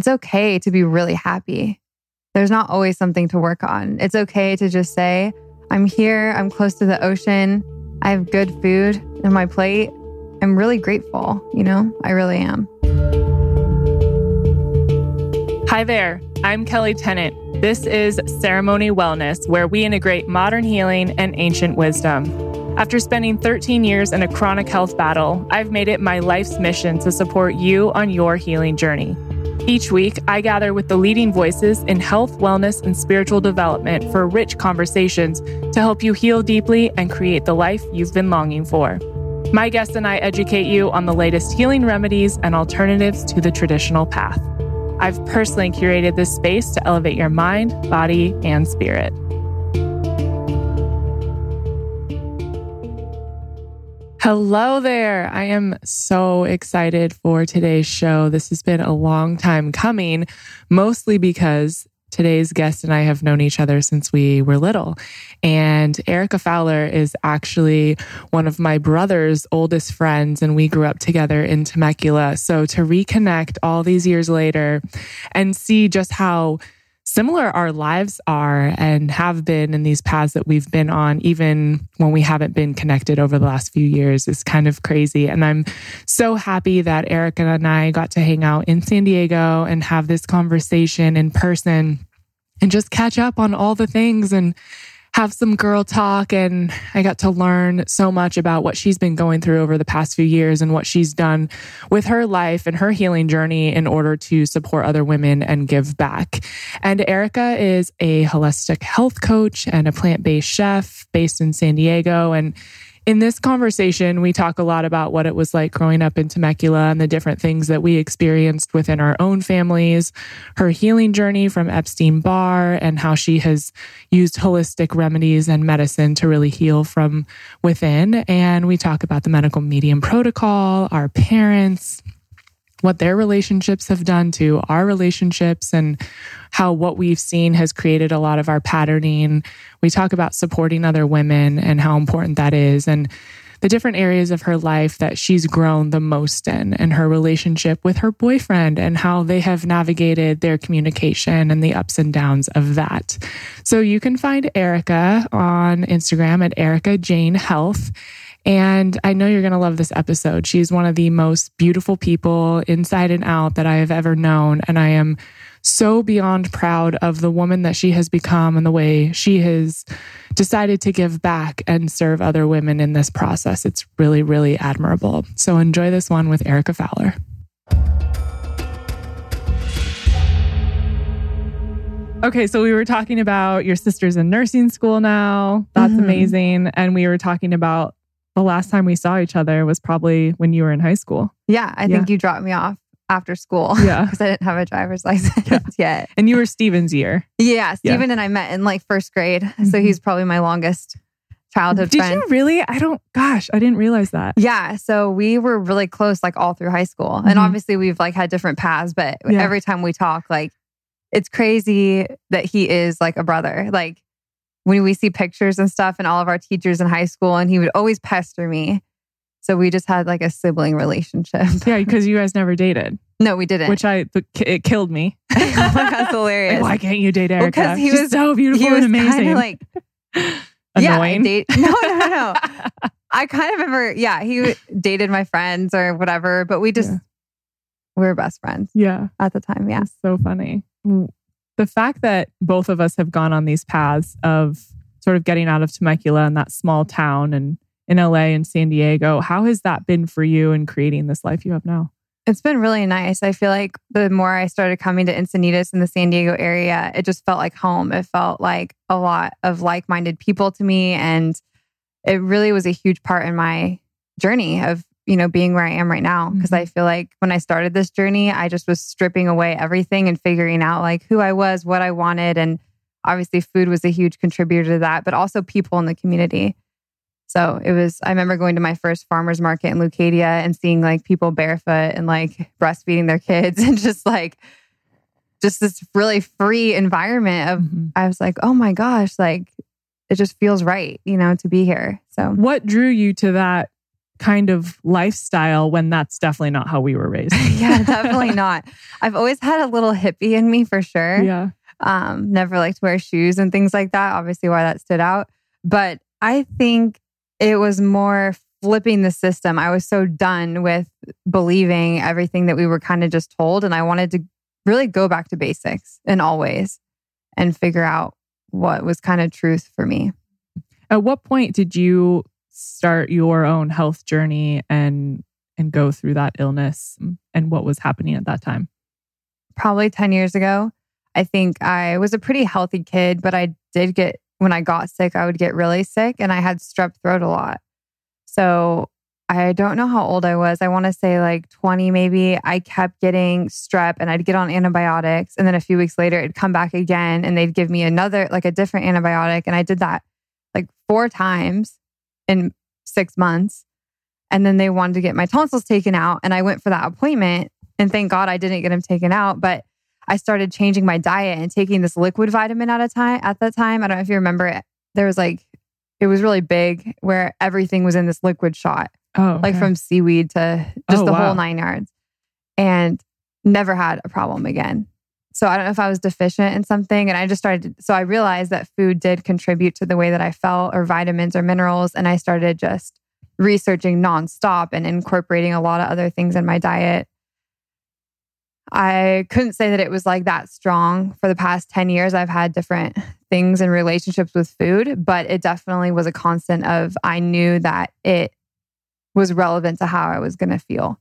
it's okay to be really happy. There's not always something to work on. It's okay to just say, I'm here, I'm close to the ocean, I have good food in my plate. I'm really grateful, you know, I really am. Hi there, I'm Kelli Tennant. This is Ceremony Wellness, where we integrate modern healing and ancient wisdom. After spending 13 years in a chronic health battle, I've made it my life's mission to support you on your healing journey. Each week, I gather with the leading voices in health, wellness, and spiritual development for rich conversations to help you heal deeply and create the life you've been longing for. My guests and I educate you on the latest healing remedies and alternatives to the traditional path. I've personally curated this space to elevate your mind, body, and spirit. Hello there. I am so excited for today's show. This has been a long time coming, mostly because today's guest and I have known each other since we were little. And Erica Fowler is actually one of my brother's oldest friends, and we grew up together in Temecula. So to reconnect all these years later and see just how similar our lives are and have been in these paths that we've been on, even when we haven't been connected over the last few years, is kind of crazy. And I'm so happy that Erica and I got to hang out in San Diego and have this conversation in person and just catch up on all the things and have some girl talk. And I got to learn so much about what she's been going through over the past few years and what she's done with her life and her healing journey in order to support other women and give back. And Erica is a holistic health coach and a plant based chef based in San Diego. And in this conversation, we talk a lot about what it was like growing up in Temecula and the different things that we experienced within our own families, her healing journey from Epstein Barr, and how she has used holistic remedies and medicine to really heal from within. And we talk about the medical medium protocol, our parents, what their relationships have done to our relationships and how what we've seen has created a lot of our patterning. We talk about supporting other women and how important that is and the different areas of her life that she's grown the most in and her relationship with her boyfriend and how they have navigated their communication and the ups and downs of that. So you can find Erica on Instagram at Erica Jane Health. And I know you're going to love this episode. She's one of the most beautiful people inside and out that I have ever known. And I am so beyond proud of the woman that she has become and the way she has decided to give back and serve other women in this process. It's really, really admirable. So enjoy this one with Erica Fowler. Okay, so we were talking about your sister's in nursing school now. That's mm-hmm. amazing. And we were talking about the last time we saw each other was probably when you were in high school. Yeah, I yeah. think you dropped me off after school. Yeah. Because I didn't have a driver's license yeah. yet. And you were Steven's year. Yeah. Steven yeah. and I met in like first grade. Mm-hmm. So he's probably my longest childhood Did friend. you really? I don't, gosh, I didn't realize that. Yeah. So we were really close like all through high school. Mm-hmm. And obviously we've like had different paths, but every time we talk, like it's crazy that he is like a brother. Like when we see pictures and stuff and all of our teachers in high school, and he would always pester me. So we just had like a sibling relationship. Yeah, because you guys never dated. No, we didn't. Which I it killed me. Oh that's hilarious. Like, why can't you date Erica? Well, he She's was so beautiful he was and amazing. Like annoying. Yeah, date, no, no, no. I kind of remember. Yeah, he dated my friends or whatever, but we just yeah. we were best friends. Yeah, at the time. Yeah, so funny. The fact that both of us have gone on these paths of sort of getting out of Temecula and that small town and in LA and San Diego, how has that been for you in creating this life you have now? It's been really nice. I feel like the more I started coming to Encinitas in the San Diego area, it just felt like home. It felt like a lot of like minded people to me. And it really was a huge part in my journey of, you know, being where I am right now. Because mm-hmm. I feel like when I started this journey, I just was stripping away everything and figuring out like who I was, what I wanted. And obviously, food was a huge contributor to that, but also people in the community. So it was, I remember going to my first farmer's market in Leucadia and seeing like people barefoot and like breastfeeding their kids and just like, just this really free environment of, mm-hmm. I was like, oh my gosh, like it just feels right, you know, to be here. So what drew you to that kind of lifestyle when that's definitely not how we were raised. yeah, definitely not. I've always had a little hippie in me for sure. Yeah. Um, never liked to wear shoes and things like that. Obviously, why that stood out. But I think it was more flipping the system. I was so done with believing everything that we were kind of just told. And I wanted to really go back to basics in all ways and figure out what was kind of truth for me. At what point did you start your own health journey and and go through that illness and what was happening at that time? Probably 10 years ago. I think I was a pretty healthy kid, but I did get when I got sick, I would get really sick and I had strep throat a lot. So I don't know how old I was. I want to say like 20 maybe. I kept getting strep and I'd get on antibiotics. And then a few weeks later, it'd come back again and they'd give me another, like a different antibiotic. And I did that like four times in six months. And then they wanted to get my tonsils taken out. And I went for that appointment. And thank God I didn't get them taken out. But I started changing my diet and taking this liquid vitamin at a time at that time. I don't know if you remember it. There was like it was really big where everything was in this liquid shot. Oh, okay. like from seaweed to just oh, the wow. whole nine yards. And never had a problem again. So I don't know if I was deficient in something. And I just started, so I realized that food did contribute to the way that I felt, or vitamins or minerals. And I started just researching nonstop and incorporating a lot of other things in my diet. I couldn't say that it was like that strong for the past 10 years. I've had different things and relationships with food, but it definitely was a constant of I knew that it was relevant to how I was going to feel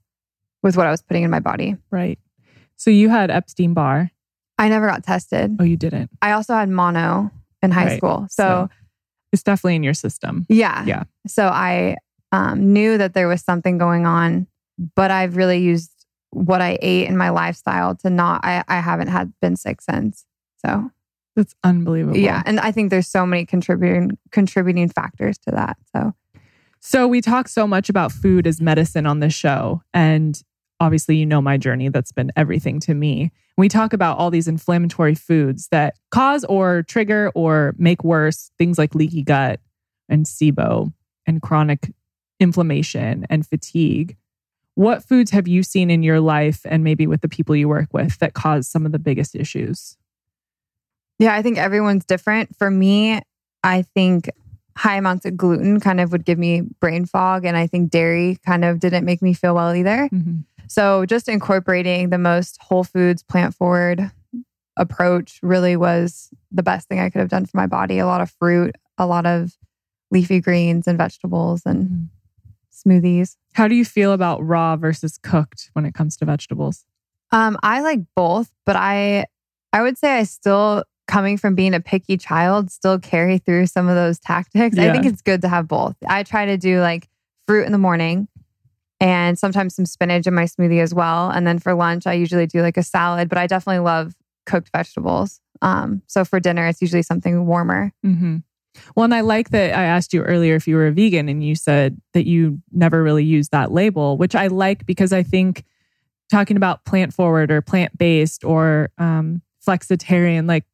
with what I was putting in my body. Right. So you had Epstein Barr. I never got tested. Oh, you didn't? I also had mono in high right. school. So, so, it's definitely in your system. Yeah. Yeah. So I um, knew that there was something going on, but I've really used what I ate in my lifestyle to not, I, I haven't had been sick since. So that's unbelievable. Yeah. And I think there's so many contributing, contributing factors to that. So, so we talk so much about food as medicine on this show. And obviously, you know my journey. That's been everything to me. We talk about all these inflammatory foods that cause or trigger or make worse things like leaky gut and SIBO and chronic inflammation and fatigue. What foods have you seen in your life and maybe with the people you work with that cause some of the biggest issues? Yeah, I think everyone's different. For me, I think high amounts of gluten kind of would give me brain fog. And I think dairy kind of didn't make me feel well either. Mm-hmm. So just incorporating the most whole foods, plant forward approach really was the best thing I could have done for my body. A lot of fruit, a lot of leafy greens and vegetables and mm-hmm smoothies. How do you feel about raw versus cooked when it comes to vegetables? Um, I like both, but I I would say I still coming from being a picky child still carry through some of those tactics. Yeah. I think it's good to have both. I try to do like fruit in the morning and sometimes some spinach in my smoothie as well. And then for lunch, I usually do like a salad, but I definitely love cooked vegetables. Um, so for dinner, it's usually something warmer. Mm-hmm. Well, and I like that I asked you earlier if you were a vegan and you said that you never really use that label, which I like because I think talking about plant forward or plant based or um, flexitarian, like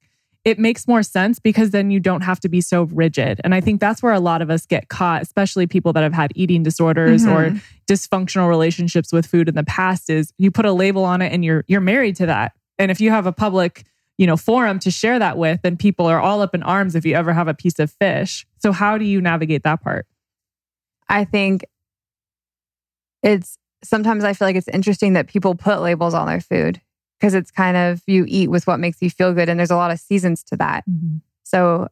it makes more sense because then you don't have to be so rigid. And I think that's where a lot of us get caught, especially people that have had eating disorders mm-hmm. or dysfunctional relationships with food in the past is you put a label on it and you're you're married to that. And if you have a public you know, forum to share that with, and people are all up in arms if you ever have a piece of fish. So how do you navigate that part? I think it's sometimes I feel like it's interesting that people put labels on their food because it's kind of you eat with what makes you feel good, and there's a lot of seasons to that. Mm-hmm. So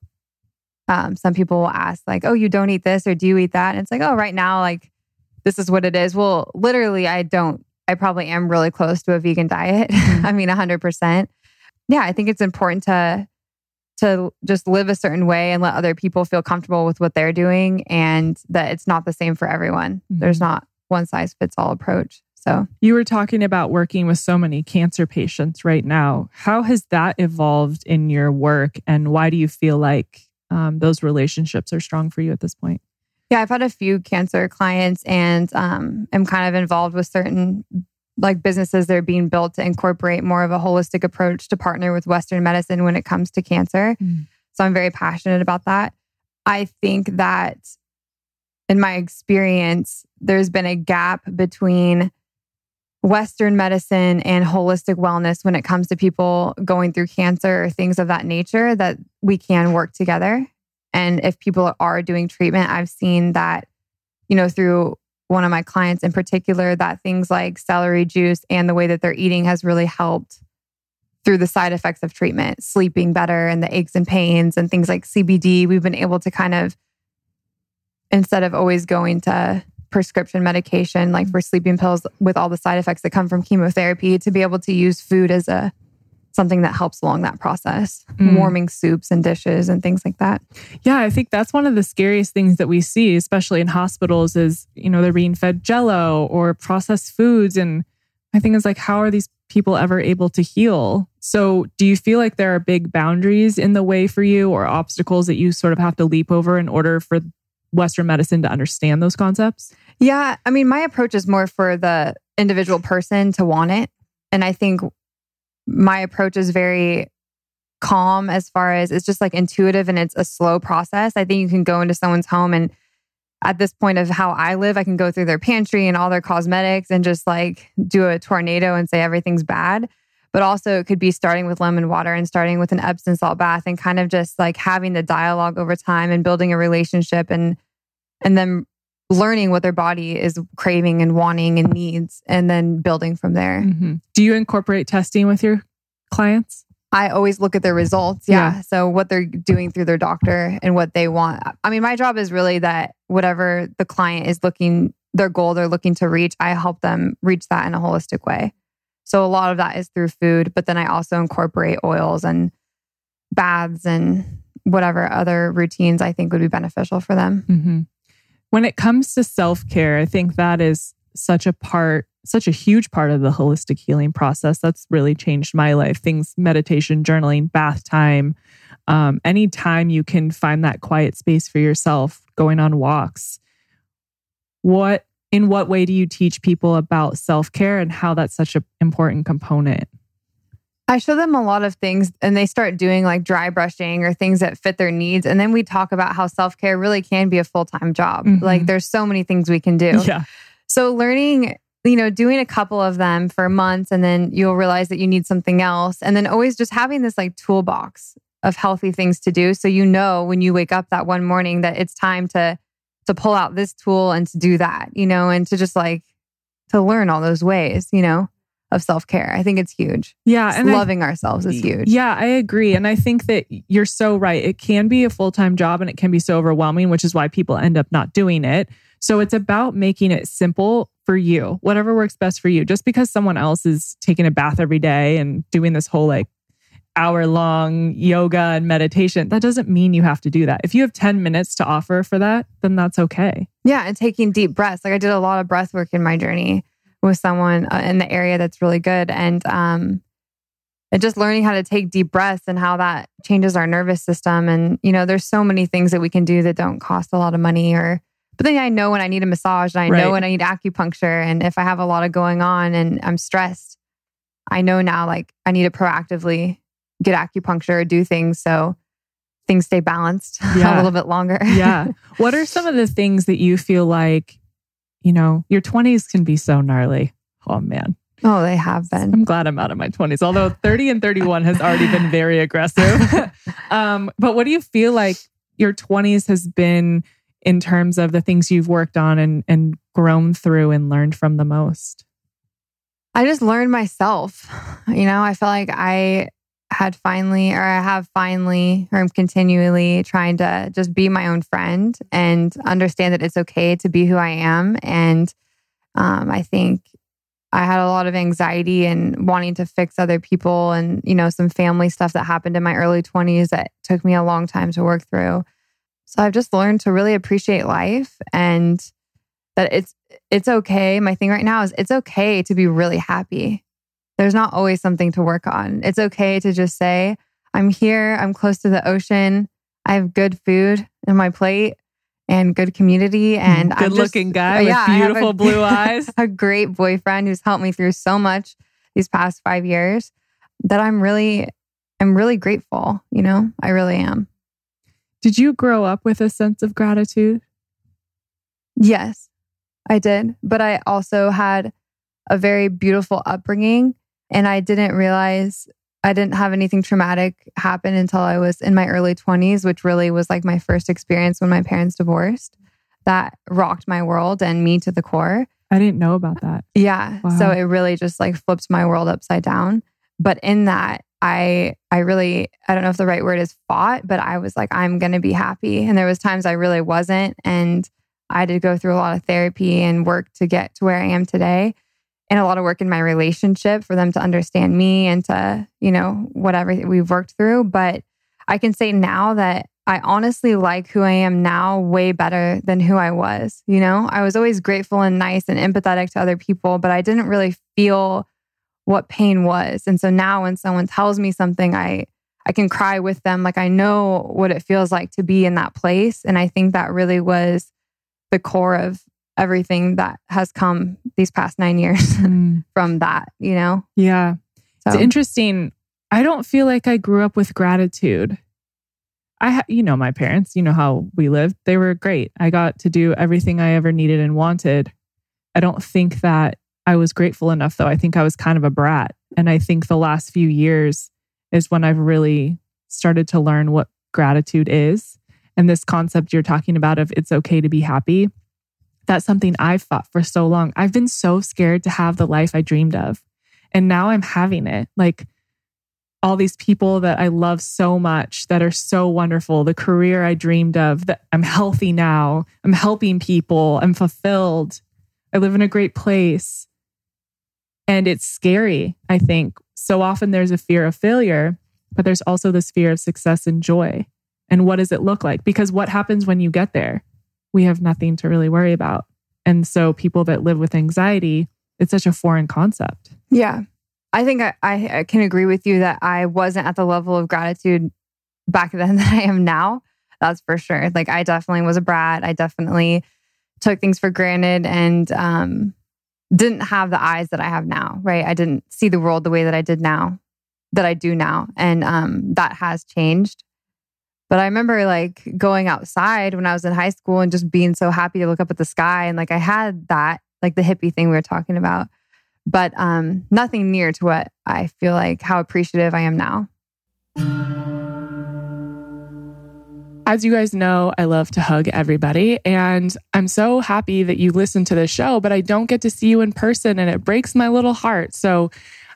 um, some people will ask like, "Oh, you don't eat this, or do you eat that?" And it's like, "Oh, right now, like this is what it is." Well, literally, I don't. I probably am really close to a vegan diet. Mm-hmm. I mean, hundred percent yeah, I think it's important to to just live a certain way and let other people feel comfortable with what they're doing and that it's not the same for everyone. Mm-hmm. There's not one size fits all approach. So, you were talking about working with so many cancer patients right now. How has that evolved in your work and why do you feel like um, those relationships are strong for you at this point? Yeah, I've had a few cancer clients and um, am kind of involved with certain like businesses that are being built to incorporate more of a holistic approach to partner with Western medicine when it comes to cancer. Mm. So I'm very passionate about that. I think that in my experience, there's been a gap between Western medicine and holistic wellness when it comes to people going through cancer or things of that nature that we can work together. And if people are doing treatment, I've seen that, you know, through one of my clients in particular, that things like celery juice and the way that they're eating has really helped through the side effects of treatment, sleeping better and the aches and pains and things like CBD. We've been able to kind of, instead of always going to prescription medication, like for sleeping pills with all the side effects that come from chemotherapy, to be able to use food as a something that helps along that process, mm. warming soups and dishes and things like that. Yeah, I think that's one of the scariest things that we see, especially in hospitals, is, you know, they're being fed jello or processed foods. And I think it's like, how are these people ever able to heal? So, do you feel like there are big boundaries in the way for you or obstacles that you sort of have to leap over in order for Western medicine to understand those concepts? Yeah. I mean, my approach is more for the individual person to want it. And I think my approach is very calm as far as it's just like intuitive and it's a slow process. I think you can go into someone's home and at this point of how I live, I can go through their pantry and all their cosmetics and just like do a tornado and say everything's bad. But also, it could be starting with lemon water and starting with an Epsom salt bath and kind of just like having the dialogue over time and building a relationship and and then learning what their body is craving and wanting and needs and then building from there. Mm-hmm. Do you incorporate testing with your clients? I always look at their results. Yeah. yeah. So what they're doing through their doctor and what they want. I mean, my job is really that whatever the client is looking, their goal they're looking to reach, I help them reach that in a holistic way. So a lot of that is through food, but then I also incorporate oils and baths and whatever other routines I think would be beneficial for them. Mm-hmm. When it comes to self care, I think that is such a part, such a huge part of the holistic healing process. That's really changed my life. Things, meditation, journaling, bath time, um, anytime you can find that quiet space for yourself, going on walks. What, in what way do you teach people about self care and how that's such an important component? I show them a lot of things and they start doing like dry brushing or things that fit their needs. And then we talk about how self care really can be a full time job. Mm-hmm. Like there's so many things we can do. Yeah. So learning, you know, doing a couple of them for months and then you'll realize that you need something else. And then always just having this like toolbox of healthy things to do. So you know when you wake up that one morning that it's time to to pull out this tool and to do that, you know, and to just like to learn all those ways, you know of self care. I think it's huge. Yeah. Just and loving I, ourselves is huge. Yeah, I agree. And I think that you're so right. It can be a full time job and it can be so overwhelming, which is why people end up not doing it. So it's about making it simple for you, whatever works best for you. Just because someone else is taking a bath every day and doing this whole like hour long yoga and meditation, that doesn't mean you have to do that. If you have 10 minutes to offer for that, then that's okay. Yeah. And taking deep breaths. Like I did a lot of breath work in my journey with someone uh, in the area that's really good. And, um, and just learning how to take deep breaths and how that changes our nervous system. And, you know, there's so many things that we can do that don't cost a lot of money or, but then I know when I need a massage and I right. know when I need acupuncture. And if I have a lot of going on and I'm stressed, I know now like I need to proactively get acupuncture or do things so things stay balanced yeah. a little bit longer. yeah. What are some of the things that you feel like you know, your 20s can be so gnarly. Oh, man. Oh, they have been. I'm glad I'm out of my 20s, although 30 and 31 has already been very aggressive. um, but what do you feel like your 20s has been in terms of the things you've worked on and, and grown through and learned from the most? I just learned myself. You know, I feel like I had finally, or I have finally, or I'm continually trying to just be my own friend and understand that it's okay to be who I am. And um, I think I had a lot of anxiety and wanting to fix other people and, you know, some family stuff that happened in my early 20s that took me a long time to work through. So I've just learned to really appreciate life and that it's it's okay. My thing right now is it's okay to be really happy. There's not always something to work on. It's okay to just say, I'm here, I'm close to the ocean, I have good food in my plate and good community mm-hmm. and good I'm looking just, guy oh, yeah, with beautiful a, blue eyes. a great boyfriend who's helped me through so much these past 5 years that I'm really I'm really grateful, you know? I really am. Did you grow up with a sense of gratitude? Yes, I did. But I also had a very beautiful upbringing. And I didn't realize I didn't have anything traumatic happen until I was in my early 20s, which really was like my first experience when my parents divorced. That rocked my world and me to the core. I didn't know about that. Yeah. Wow. So it really just like flipped my world upside down. But in that, I I really I don't know if the right word is fought, but I was like I'm going to be happy. And there was times I really wasn't and I did go through a lot of therapy and work to get to where I am today and a lot of work in my relationship for them to understand me and to, you know, whatever we've worked through, but I can say now that I honestly like who I am now way better than who I was. You know, I was always grateful and nice and empathetic to other people, but I didn't really feel what pain was. And so now when someone tells me something, I I can cry with them like I know what it feels like to be in that place and I think that really was the core of everything that has come these past 9 years mm. from that, you know. Yeah. So. It's interesting. I don't feel like I grew up with gratitude. I, ha- you know, my parents, you know how we lived. They were great. I got to do everything I ever needed and wanted. I don't think that I was grateful enough, though. I think I was kind of a brat. And I think the last few years is when I've really started to learn what gratitude is. And this concept you're talking about of it's okay to be happy, that's something I've fought for so long. I've been so scared to have the life I dreamed of. And now I'm having it. Like all these people that I love so much that are so wonderful, the career I dreamed of, that I'm healthy now, I'm helping people, I'm fulfilled, I live in a great place. And it's scary, I think. So often there's a fear of failure, but there's also this fear of success and joy. And what does it look like? Because what happens when you get there? We have nothing to really worry about. And so people that live with anxiety, it's such a foreign concept. Yeah. I think I, I, can agree with you that I wasn't at the level of gratitude back then that I am now. That's for sure. Like I definitely was a brat. I definitely took things for granted and um, didn't have the eyes that I have now, right? I didn't see the world the way that I did now, that I do now. And um, that has changed. But I remember like going outside when I was in high school and just being so happy to look up at the sky. And like I had that, like the hippie thing we were talking about, but um, nothing near to what I feel like how appreciative I am now. As you guys know, I love to hug everybody. And I'm so happy that you listen to this show, but I don't get to see you in person and it breaks my little heart. So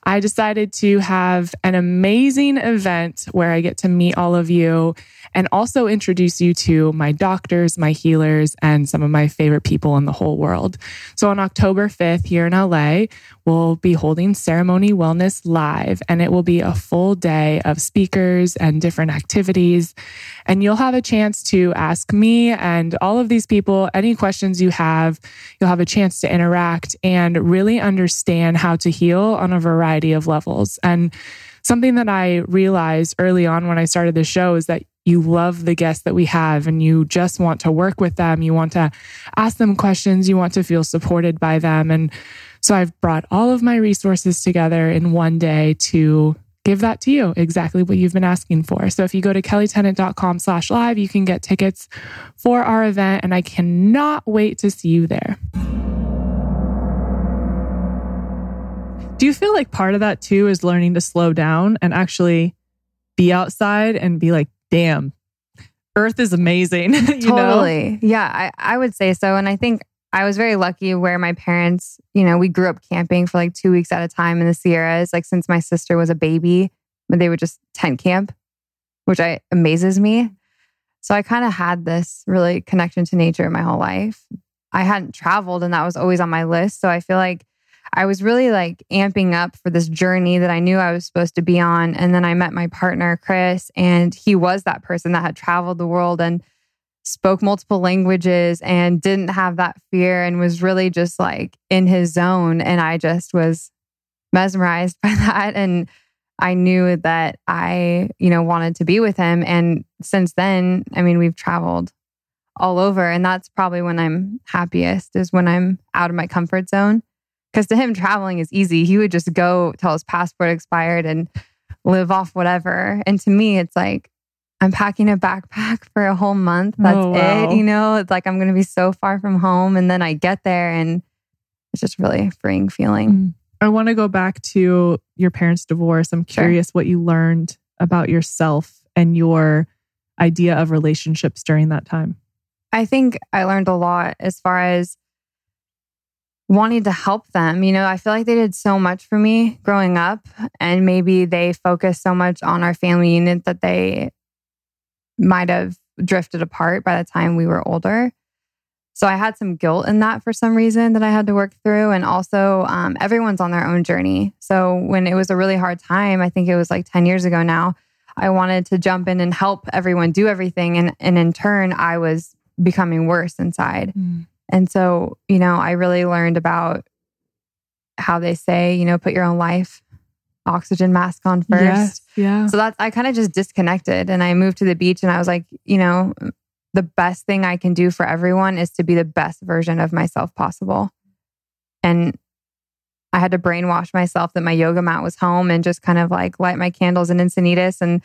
I decided to have an amazing event where I get to meet all of you and also introduce you to my doctors, my healers, and some of my favorite people in the whole world. So on October 5th here in LA, we'll be holding Ceremony Wellness Live, and it will be a full day of speakers and different activities. And you'll have a chance to ask me and all of these people any questions you have. You'll have a chance to interact and really understand how to heal on a variety of levels. And something that I realized early on when I started the show is that you love the guests that we have and you just want to work with them. You want to ask them questions. You want to feel supported by them. And so I've brought all of my resources together in one day to give that to you exactly what you've been asking for. So if you go to kellitennant.com slash live, you can get tickets for our event and I cannot wait to see you there. Do you feel like part of that too is learning to slow down and actually be outside and be like, damn, Earth is amazing. totally. Know? Yeah, I, I would say so. And I think I was very lucky where my parents, you know, we grew up camping for like two weeks at a time in the Sierras, like since my sister was a baby, but they would just tent camp, which I amazes me. So I kind of had this really connection to nature my whole life. I hadn't traveled and that was always on my list. So I feel like I was really like amping up for this journey that I knew I was supposed to be on. And then I met my partner, Chris, and he was that person that had traveled the world and spoke multiple languages and didn't have that fear and was really just like in his zone. And I just was mesmerized by that. And I knew that I, you know, wanted to be with him. And since then, I mean, we've traveled all over. And that's probably when I'm happiest is when I'm out of my comfort zone. Because to him, traveling is easy. He would just go till his passport expired and live off whatever. And to me, it's like, I'm packing a backpack for a whole month. That's Oh, wow. it. You know, it's like I'm going to be so far from home. And then I get there and it's just really freeing feeling. Mm. I want to go back to your parents' divorce. I'm Sure. curious what you learned about yourself and your idea of relationships during that time. I think I learned a lot as far as wanting to help them. You know, I feel like they did so much for me growing up, and maybe they focused so much on our family unit that they might have drifted apart by the time we were older. So I had some guilt in that for some reason that I had to work through. And also, um, everyone's on their own journey. So when it was a really hard time, I think it was like 10 years ago now, I wanted to jump in and help everyone do everything. And, and in turn, I was becoming worse inside. And so, you know, I really learned about how they say, you know, put your own life oxygen mask on first. Yes. Yeah. So that's, I kind of just disconnected and I moved to the beach and I was like, you know, the best thing I can do for everyone is to be the best version of myself possible. And I had to brainwash myself that my yoga mat was home and just kind of like light my candles in Encinitas and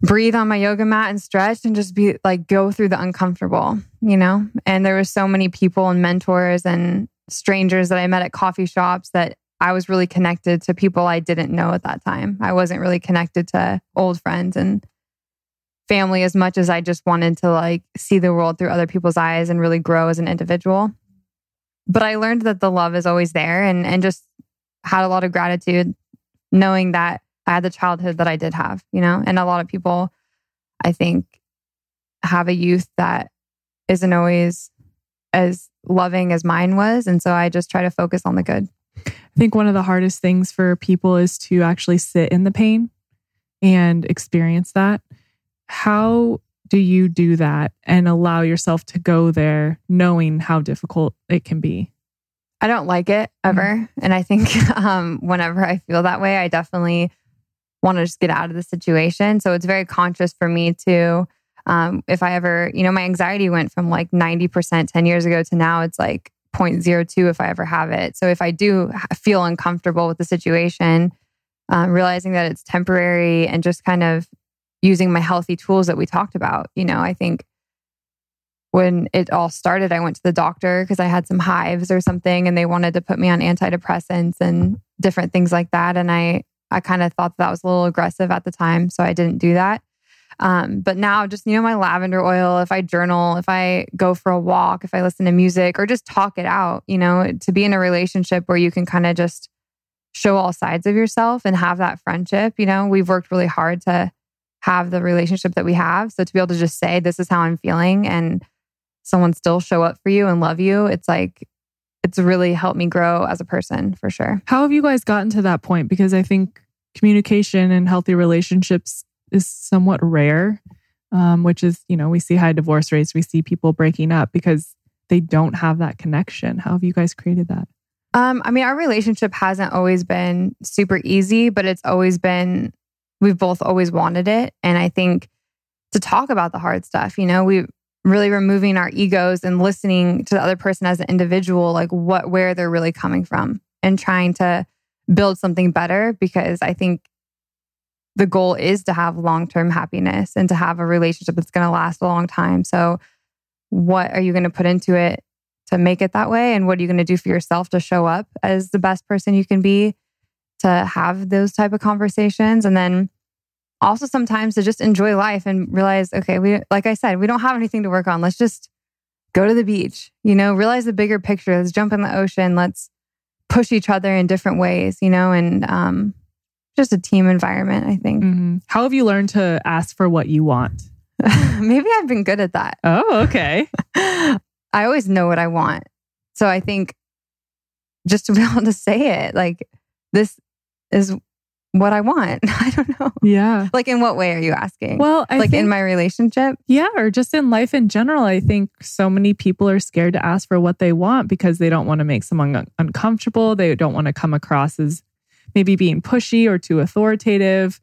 breathe on my yoga mat and stretch and just be like go through the uncomfortable, you know? And there were so many people and mentors and strangers that I met at coffee shops that I was really connected to people I didn't know at that time. I wasn't really connected to old friends and family as much as I just wanted to like see the world through other people's eyes and really grow as an individual. But I learned that the love is always there and and just had a lot of gratitude knowing that I had the childhood that I did have, you know? And a lot of people I think have a youth that isn't always as loving as mine was and so I just try to focus on the good. I think one of the hardest things for people is to actually sit in the pain and experience that. How do you do that and allow yourself to go there knowing how difficult it can be? I don't like it ever. And I think um, whenever I feel that way, I definitely want to just get out of the situation. So it's very conscious for me to, um, if I ever, you know, my anxiety went from like 90% 10 years ago to now it's like 0.02 if I ever have it. So if I do feel uncomfortable with the situation, um, realizing that it's temporary and just kind of using my healthy tools that we talked about, you know, I think when it all started, I went to the doctor because I had some hives or something, and they wanted to put me on antidepressants and different things like that. And I, I kind of thought that was a little aggressive at the time, so I didn't do that. Um, but now, just you know, my lavender oil. If I journal, if I go for a walk, if I listen to music, or just talk it out, you know, to be in a relationship where you can kind of just show all sides of yourself and have that friendship. You know, we've worked really hard to have the relationship that we have. So to be able to just say, "This is how I'm feeling," and someone still show up for you and love you, it's like, it's really helped me grow as a person for sure. How have you guys gotten to that point? Because I think communication and healthy relationships is somewhat rare, um, which is, you know, we see high divorce rates, we see people breaking up because they don't have that connection. How have you guys created that? Um, I mean, our relationship hasn't always been super easy, but it's always been, we've both always wanted it. And I think to talk about the hard stuff, you know, we really removing our egos and listening to the other person as an individual, like what, where they're really coming from and trying to build something better because I think the goal is to have long term happiness and to have a relationship that's going to last a long time. So, what are you going to put into it to make it that way? And what are you going to do for yourself to show up as the best person you can be to have those type of conversations? And then also sometimes to just enjoy life and realize, okay, we, like I said, we don't have anything to work on. Let's just go to the beach, you know, realize the bigger picture. Let's jump in the ocean. Let's push each other in different ways, you know, and um, just a team environment, I think. Mhm. How have you learned to ask for what you want? Maybe I've been good at that. Oh, okay. I always know what I want. So I think just to be able to say it, like, this is what I want. I don't know. Yeah. Like, in what way are you asking? Well, I like think, in my relationship? yeah, or just in life in general, I think so many people are scared to ask for what they want because they don't want to make someone un- uncomfortable. They don't want to come across as maybe being pushy or too authoritative.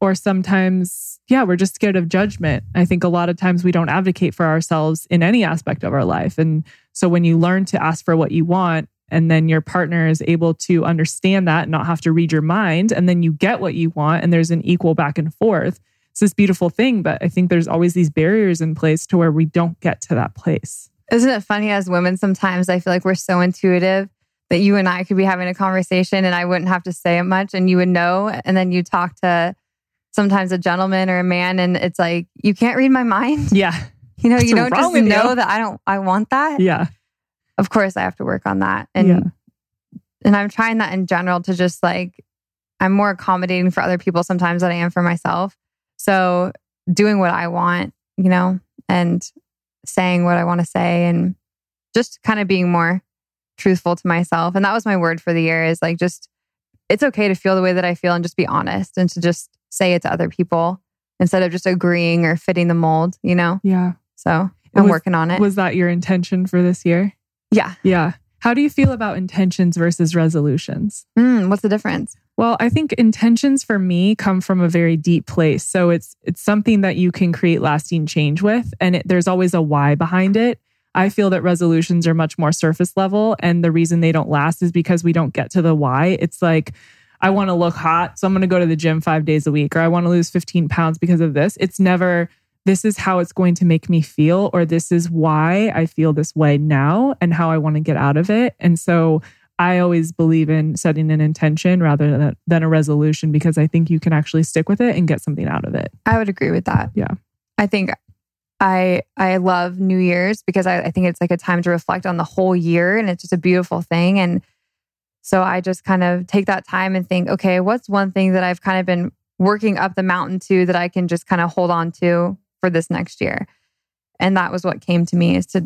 Or sometimes, yeah, we're just scared of judgment. I think a lot of times we don't advocate for ourselves in any aspect of our life. And so when you learn to ask for what you want, and then your partner is able to understand that, and not have to read your mind, and then you get what you want, and there's an equal back and forth, it's this beautiful thing. But I think there's always these barriers in place to where we don't get to that place. Isn't it funny as women sometimes I feel like we're so intuitive that you and I could be having a conversation and I wouldn't have to say it much and you would know. And then you talk to sometimes a gentleman or a man and it's like, you can't read my mind. Yeah. You know, you don't just know you? that I don't, I want that. Yeah. Of course, I have to work on that. And, Yeah. and I'm trying that in general to just like, I'm more accommodating for other people sometimes than I am for myself. So doing what I want, you know, and saying what I want to say and just kind of being more truthful to myself. And that was my word for the year is like just it's okay to feel the way that I feel and just be honest and to just say it to other people instead of just agreeing or fitting the mold, you know? Yeah. So I'm was- working on it. Was that your intention for this year? Yeah. Yeah. How do you feel about intentions versus resolutions? Mm, what's the difference? Well, I think intentions for me come from a very deep place. So it's it's something that you can create lasting change with and it, there's always a why behind it. I feel that resolutions are much more surface level and the reason they don't last is because we don't get to the why. It's like I want to look hot, so I'm going to go to the gym 5 days a week or I want to lose 15 pounds because of this. It's never this is how it's going to make me feel or this is why I feel this way now and how I want to get out of it. And so I always believe in setting an intention rather than, than a resolution because I think you can actually stick with it and get something out of it. I would agree with that. Yeah. I think I I love New Year's because I, I think it's like a time to reflect on the whole year and it's just a beautiful thing. And so I just kind of take that time and think, okay, what's one thing that I've kind of been working up the mountain to that I can just kind of hold on to for this next year? And that was what came to me is to,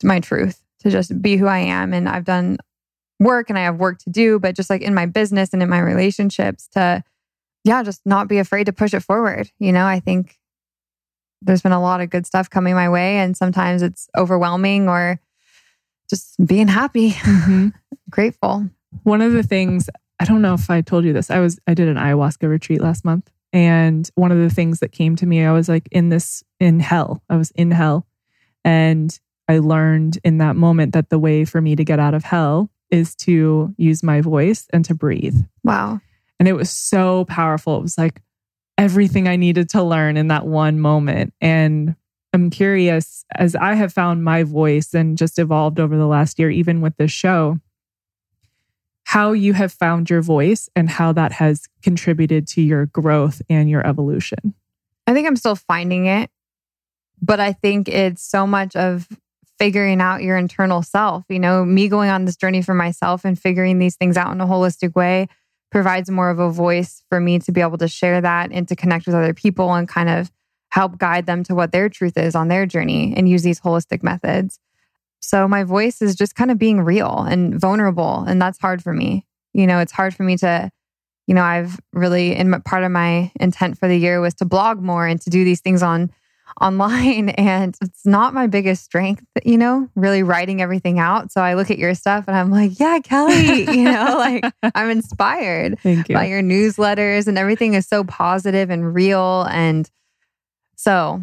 to my truth, to just be who I am. And I've done work and I have work to do, but just like in my business and in my relationships to yeah, just not be afraid to push it forward. You know, I think there's been a lot of good stuff coming my way, and sometimes it's overwhelming or just being happy, mm-hmm. grateful. One of the things, I don't know if I told you this, I was, I did an ayahuasca retreat last month. And one of the things that came to me, I was like in this, in hell. I was in hell. And I learned in that moment that the way for me to get out of hell is to use my voice and to breathe. Wow. And it was so powerful. It was like everything I needed to learn in that one moment. And I'm curious, as I have found my voice and just evolved over the last year, even with this show, how you have found your voice and how that has contributed to your growth and your evolution. I think I'm still finding it, but I think it's so much of figuring out your internal self. You know, me going on this journey for myself and figuring these things out in a holistic way provides more of a voice for me to be able to share that and to connect with other people and kind of help guide them to what their truth is on their journey and use these holistic methods. So my voice is just kind of being real and vulnerable. And that's hard for me. You know, it's hard for me to, you know, I've really, in my, part of my intent for the year was to blog more and to do these things on online. And it's not my biggest strength, you know, really writing everything out. So I look at your stuff and I'm like, yeah, Kelli, you know, like I'm inspired you. by your newsletters and everything is so positive and real. And so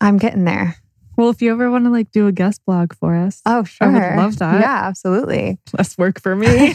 I'm getting there. Well, if you ever want to like do a guest blog for us, Oh, sure. I would love that. Yeah, absolutely. less work for me.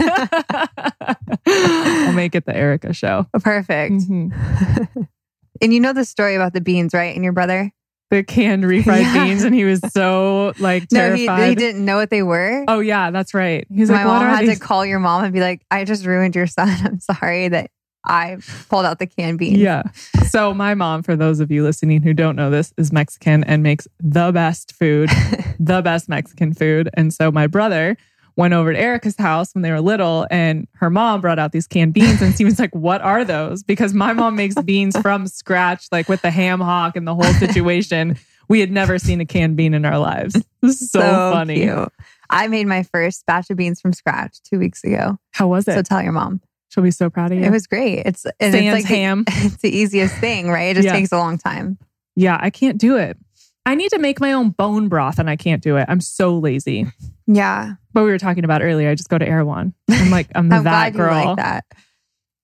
I'll make it the Erica show. Perfect. Mhm. And you know the story about the beans, right? And your brother? The canned refried Yeah. beans, and he was so like terrified. No, he, he didn't know what they were. Oh yeah, that's right. He's My like, what mom had these? to call your mom and be like, I just ruined your son. I'm sorry that I pulled out the canned beans. Yeah. So my mom, for those of you listening who don't know this, is Mexican and makes the best food, the best Mexican food. And so my brother went over to Erica's house when they were little and her mom brought out these canned beans and he was like, What are those? Because my mom makes beans from scratch, like with the ham hock and the whole situation. We had never seen a canned bean in our lives. Is so, funny. cute. I made my first batch of beans from scratch two weeks ago. How was it? So tell your mom. She'll be so proud of you. It was great. It's and Sans it's like the- ham. it's the easiest thing, right? It just Yeah. takes a long time. yeah, I can't do it. I need to make my own bone broth and I can't do it. I'm so lazy. Yeah. But we were talking about earlier. I just go to Erewhon. I'm like, I'm, I'm that girl. like that.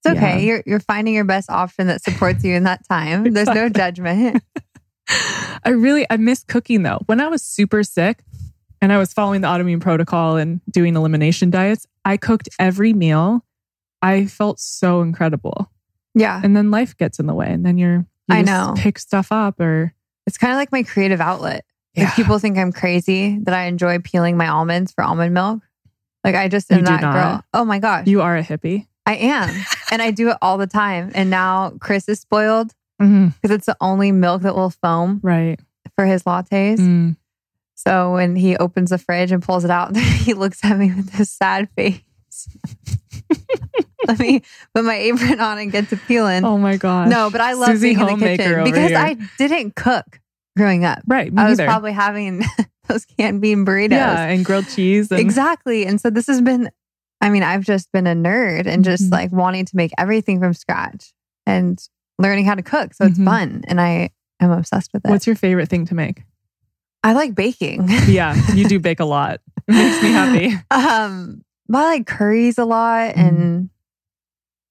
It's okay. Yeah. You're you're finding your best option that supports you in that time. There's no judgment. I really I miss cooking though. When I was super sick and I was following the autoimmune protocol and doing elimination diets, I cooked every meal. I felt so incredible. Yeah. And then life gets in the way and then you're You I just know. pick stuff up or It's kind of like my creative outlet. Yeah. Like people think I'm crazy that I enjoy peeling my almonds for almond milk. Like I just am that not. girl. Oh my gosh. you are a hippie. I am. and I do it all the time. And now Chris is spoiled because it's the only milk that will foam Right. for his lattes. Mm. So when he opens the fridge and pulls it out, he looks at me with this sad face. Let me put my apron on and get to peeling. Oh my god! no, but I love Susie being in the kitchen because here. I didn't cook growing up. right. Me I was neither. probably having those canned bean burritos. yeah, and grilled cheese. And, Exactly. And so this has been, I mean, I've just been a nerd and just Mhm. like wanting to make everything from scratch and learning how to cook. So it's Mhm. fun. And I am obsessed with it. What's your favorite thing to make? I like baking. Yeah, you do bake a lot. It makes me happy. um, but I like curries a lot and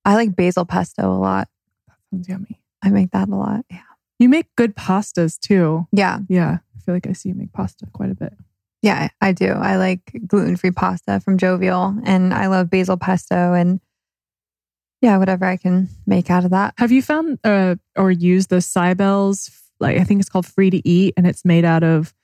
I like basil pesto a lot. That sounds yummy. I make that a lot. Yeah. You make good pastas too. Yeah. Yeah, I feel like I see you make pasta quite a bit. Yeah, I do. I like gluten free pasta from Jovial and I love basil pesto and yeah, whatever I can make out of that. Have you found uh, or used the Cybele's? Like I think it's called Free to Eat, and it's made out of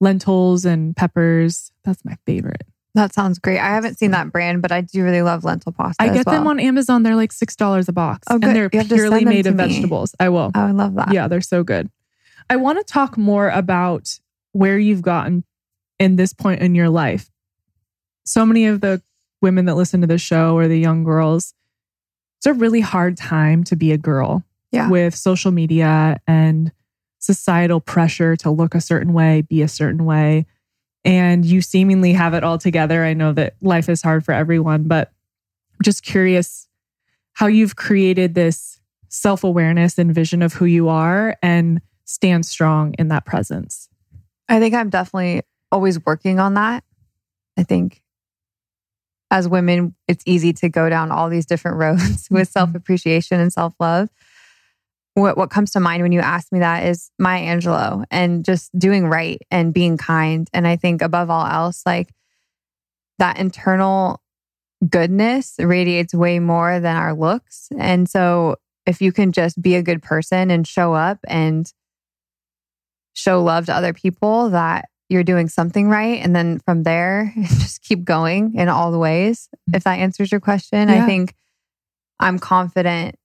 lentils and peppers. That's my favorite. That sounds great. I haven't seen that brand, but I do really love lentil pasta. I get them on Amazon. They're like six dollars a box, Oh, good. and they're You have to purely made of me. vegetables. I will. Oh, I would love that. Yeah, they're so good. I want to talk more about where you've gotten in this point in your life. So many of the women that listen to the show or the young girls, it's a really hard time to be a girl Yeah. with social media and societal pressure to look a certain way, be a certain way. And you seemingly have it all together. I know that life is hard for everyone, but I'm just curious how you've created this self awareness and vision of who you are and stand strong in that presence. I think I'm definitely always working on that. I think as women, it's easy to go down all these different roads with Mhm. self appreciation and self love. What what comes to mind when you ask me that is Maya Angelou and just doing right and being kind. And I think above all else, like that internal goodness radiates way more than our looks. And so if you can just be a good person and show up and show love to other people that you're doing something right and then from there just keep going in all the ways mm-hmm. if that answers your question Yeah. i think i'm confident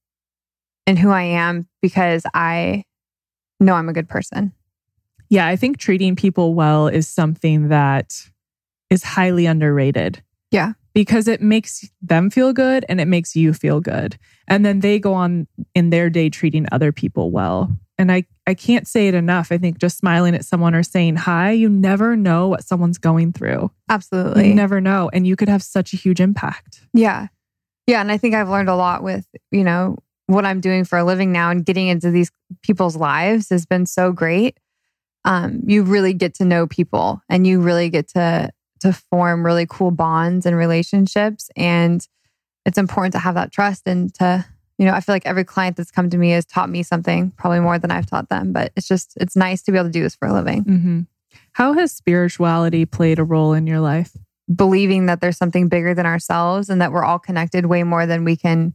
in who i am because i know i'm a good person Yeah, I think treating people well is something that is highly underrated. Yeah. Because it makes them feel good and it makes you feel good. And then they go on in their day treating other people well. And I, I can't say it enough. I think just smiling at someone or saying hi, you never know what someone's going through. absolutely You never know. And you could have such a huge impact. yeah yeah and i think i've learned a lot with you know what i'm doing for a living now and getting into these people's lives has been so great. Um, you really get to know people and you really get to to form really cool bonds and relationships. And it's important to have that trust and to you know i feel like every client that's come to me has taught me something probably more than i've taught them but it's just it's nice to be able to do this for a living. Hmm How has spirituality played a role in your life? believing that there's something bigger than ourselves and that we're all connected way more than we can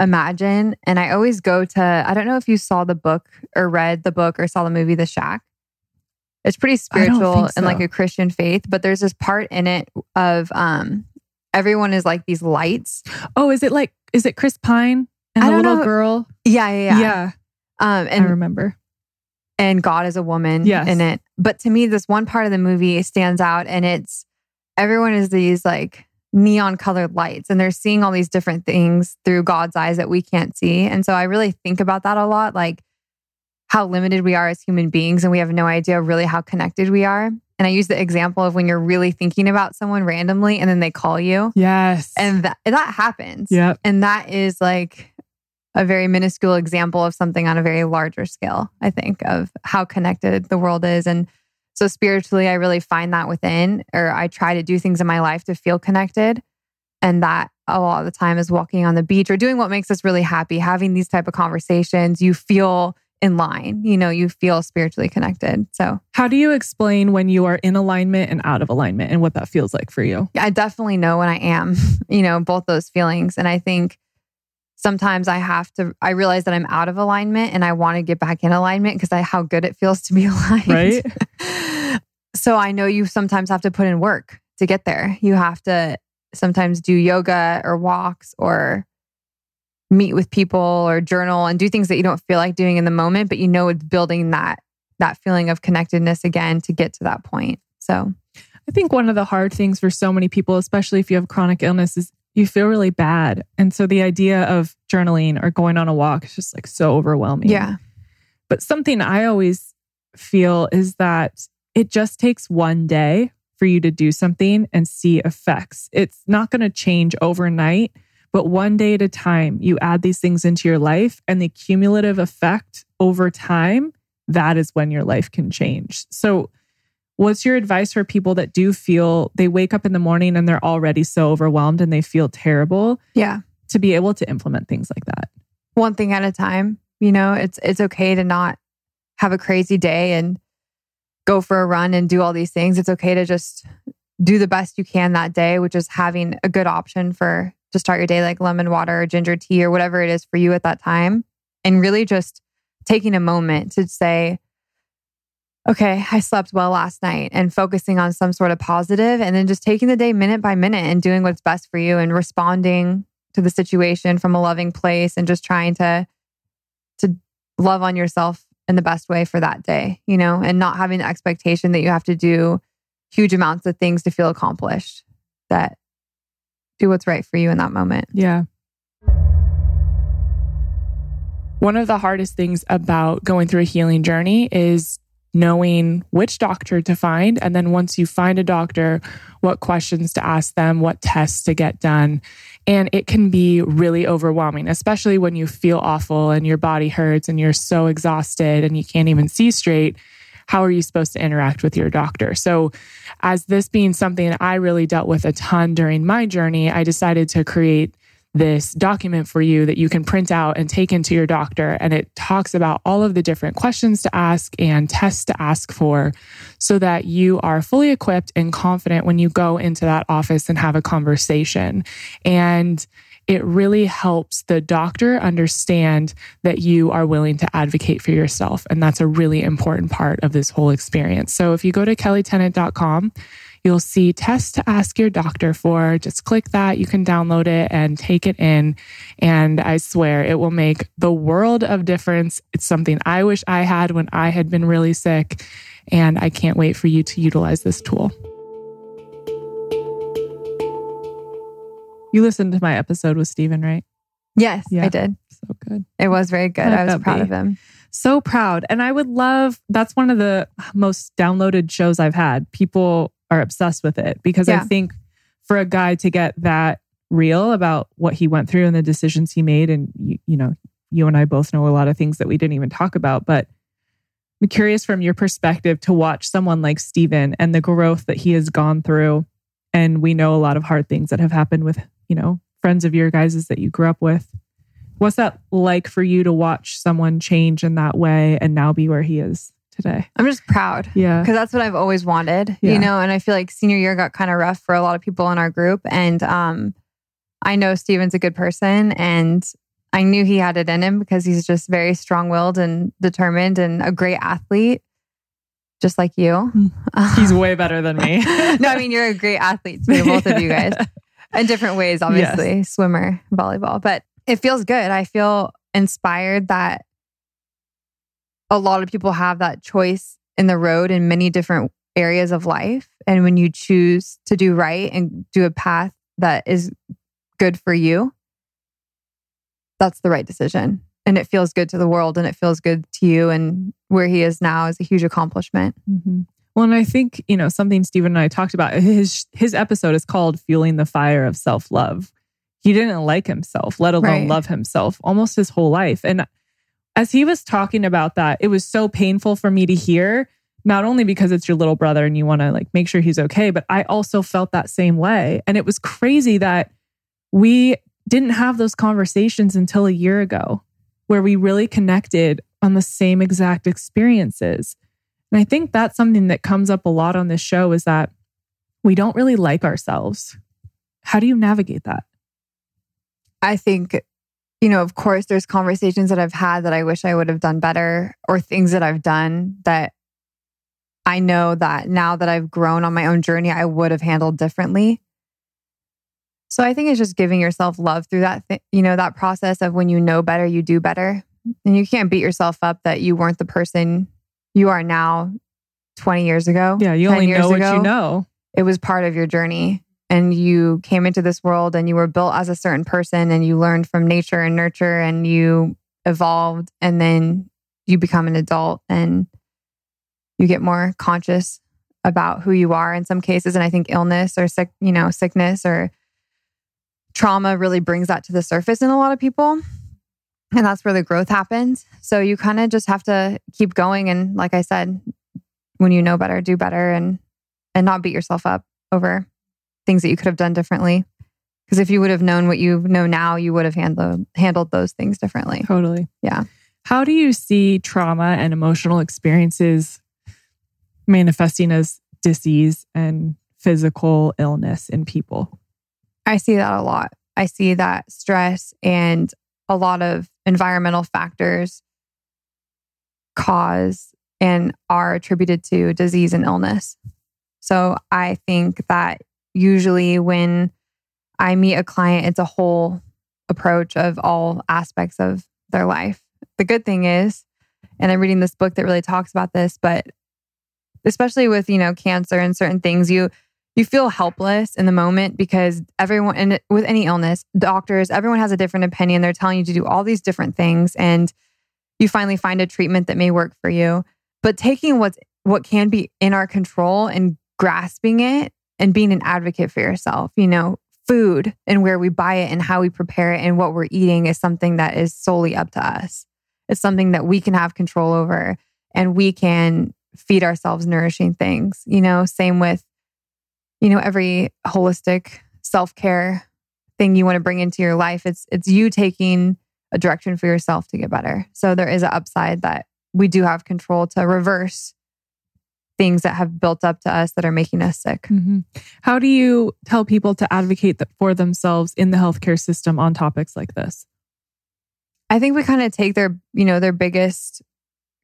imagine and i always go to i don't know if you saw the book or read the book or saw the movie the shack it's pretty spiritual think and like a christian faith but there's this part in it of um everyone is like these lights Oh, is it like, is it Chris Pine and I the little know. girl? yeah yeah yeah, um and I remember. and God is a woman Yes. in it. But to me, this one part of the movie stands out, and it's everyone is these like neon colored lights, and they're seeing all these different things through God's eyes that we can't see. And so I really think about that a lot, like how limited we are as human beings, and we have no idea really how connected we are. And I use the example of when you're really thinking about someone randomly, and then they call you, Yes. and that that happens. yep. And that is like a very minuscule example of something on a very larger scale, I think, of how connected the world is. And so spiritually, I really find that within, or I try to do things in my life to feel connected. And that a lot of the time is walking on the beach or doing what makes us really happy, having these type of conversations. You feel in line, you know, you feel spiritually connected. So How do you explain when you are in alignment and out of alignment and what that feels like for you? I definitely know when I am, you know, both those feelings. And I think sometimes I have to, I realize that I'm out of alignment and I want to get back in alignment because I, how good it feels to be aligned. Right. So I know you sometimes have to put in work to get there. You have to sometimes do yoga or walks or meet with people or journal and do things that you don't feel like doing in the moment, but you know it's building that that feeling of connectedness again to get to that point. So I think one of the hard things for so many people, especially if you have chronic illness, is you feel really bad. And so the idea of journaling or going on a walk is just like so overwhelming. Yeah. But something I always feel is that it just takes one day for you to do something and see effects. It's not going to change overnight, but one day at a time, you add these things into your life and the cumulative effect over time, that is when your life can change. So, What's your advice for people that do feel they wake up in the morning and they're already so overwhelmed and they feel terrible? Yeah. To be able to implement things like that. One thing at a time. You know, it's it's okay to not have a crazy day and go for a run and do all these things. It's okay to just do the best you can that day, which is having a good option for to start your day like lemon water or ginger tea or whatever it is for you at that time. And really just taking a moment to say, okay, I slept well last night and focusing on some sort of positive and then just taking the day minute by minute and doing what's best for you and responding to the situation from a loving place and just trying to to love on yourself in the best way for that day, you know, and not having the expectation that you have to do huge amounts of things to feel accomplished. That do what's right for you in that moment. Yeah. One of the hardest things about going through a healing journey is knowing which doctor to find. And then once you find a doctor, what questions to ask them, what tests to get done. And it can be really overwhelming, especially when you feel awful and your body hurts and you're so exhausted and you can't even see straight. How are you supposed to interact with your doctor? So, as this being something I really dealt with a ton during my journey, I decided to create this document for you that you can print out and take into your doctor. And it talks about all of the different questions to ask and tests to ask for so that you are fully equipped and confident when you go into that office and have a conversation. And it really helps the doctor understand that you are willing to advocate for yourself. And that's a really important part of this whole experience. So if you go to kellitennant.com, You'll see tests to ask your doctor for. Just click that. You can download it and take it in. And I swear it will make the world of difference. It's something I wish I had when I had been really sick. And I can't wait for you to utilize this tool. You listened to my episode with Steven, right? Yes, yeah. I did. So good. It was very good. I was proud be. of him. So proud. And I would love that's one of the most downloaded shows I've had. People are obsessed with it because yeah. I think for a guy to get that real about what he went through and the decisions he made, and you, you know, you and I both know a lot of things that we didn't even talk about, but I'm curious from your perspective to watch someone like Steven and the growth that he has gone through. And we know a lot of hard things that have happened with, you know, friends of your guys' that you grew up with. What's that like for you to watch someone change in that way and now be where he is? Today. I'm just proud. Yeah. Because that's what I've always wanted, yeah. you know, and I feel like senior year got kind of rough for a lot of people in our group. And um, I know Steven's a good person and I knew he had it in him because he's just very strong willed and determined and a great athlete, just like you. Hmm. He's way better than me. no, I mean, you're a great athlete too, both of you guys, in different ways, obviously, yes. swimmer, volleyball. But it feels good. I feel inspired that a lot of people have that choice in the road in many different areas of life. And when you choose to do right and do a path that is good for you, that's the right decision. And it feels good to the world and it feels good to you. And where he is now is a huge accomplishment. Mm-hmm. Well, and I think, you know, something Stephen and I talked about, his his episode is called Fueling the Fire of Self-Love. He didn't like himself, let alone right. love himself almost his whole life. And as he was talking about that, it was so painful for me to hear, not only because it's your little brother and you want to like make sure he's okay, but I also felt that same way. And it was crazy that we didn't have those conversations until a year ago where we really connected on the same exact experiences. And I think that's something that comes up a lot on this show is that we don't really like ourselves. How do you navigate that? I think you know, of course, there's conversations that I've had that I wish I would have done better, or things that I've done that I know that now that I've grown on my own journey, I would have handled differently. So I think it's just giving yourself love through that, th- you know, that process of when you know better, you do better. And you can't beat yourself up that you weren't the person you are now 20 years ago. Yeah, you only know what you know. It was part of your journey. And you came into this world and you were built as a certain person and you learned from nature and nurture and you evolved. And then you become an adult and you get more conscious about who you are in some cases. And I think illness or sick, you know, sickness or trauma really brings that to the surface in a lot of people. And that's where the growth happens. So you kind of just have to keep going. And like I said, when you know better, do better and and not beat yourself up over things that you could have done differently. Because if you would have known what you know now, you would have handled handled those things differently. Totally. Yeah. How do you see trauma and emotional experiences manifesting as disease and physical illness in people? I see that a lot. I see that stress and a lot of environmental factors cause and are attributed to disease and illness. So I think that usually when I meet a client, it's a whole approach of all aspects of their life. The good thing is, and I'm reading this book that really talks about this, but especially with, you know, cancer and certain things, you you feel helpless in the moment because everyone and with any illness, doctors, everyone has a different opinion. They're telling you to do all these different things and you finally find a treatment that may work for you. But taking what's what can be in our control and grasping it and being an advocate for yourself, you know, food and where we buy it and how we prepare it and what we're eating is something that is solely up to us. It's something that we can have control over and we can feed ourselves nourishing things. You know, same with, you know, every holistic self-care thing you want to bring into your life. It's it's you taking a direction for yourself to get better. So there is an upside that we do have control to reverse things that have built up to us that are making us sick. Mm-hmm. How do you tell people to advocate for themselves in the healthcare system on topics like this? I think we kind of take their, you know, their biggest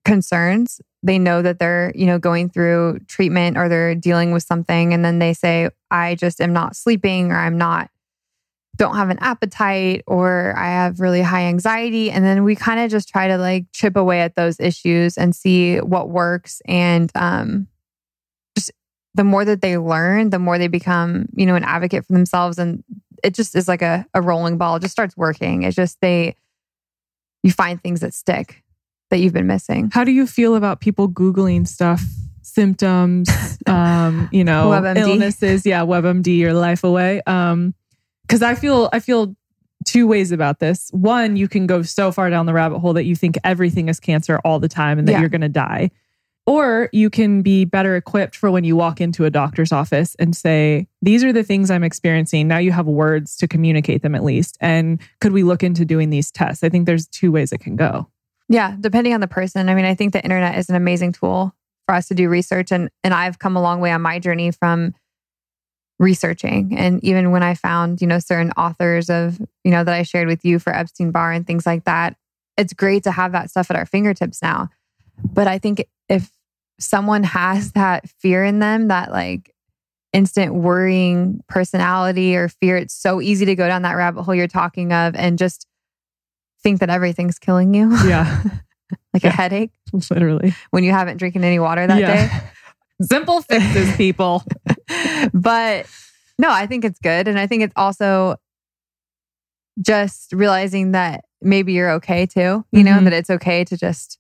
concerns. They know that they're, you know, going through treatment or they're dealing with something and then they say I just am not sleeping or I'm not don't have an appetite or I have really high anxiety and then we kind of just try to like chip away at those issues and see what works and um just the more that they learn, the more they become, you know, an advocate for themselves and it just is like a, a rolling ball. It just starts working. It's just they you find things that stick that you've been missing. How do you feel about people Googling stuff, symptoms, um, you know, illnesses? Yeah, WebMD, your life away. Um, because I feel I feel two ways about this. One, you can go so far down the rabbit hole that you think everything is cancer all the time and that Yeah. you're gonna die. Or you can be better equipped for when you walk into a doctor's office and say, These are the things I'm experiencing. Now you have words to communicate them at least. And could we look into doing these tests? I think there's two ways it can go. Yeah, depending on the person. I mean, I think the internet is an amazing tool for us to do research and and I've come a long way on my journey from researching and even when I found, you know, certain authors of, you know, that I shared with you for Epstein Barr and things like that, it's great to have that stuff at our fingertips now. But I think if someone has that fear in them, that like instant worrying personality or fear, it's so easy to go down that rabbit hole you're talking of and just think that everything's killing you. Yeah, like Yeah. a headache literally. when you haven't drinking any water that Yeah. Simple fixes, people. But no, I think it's good. And I think it's also just realizing that maybe you're okay too, you know, Mhm. that it's okay to just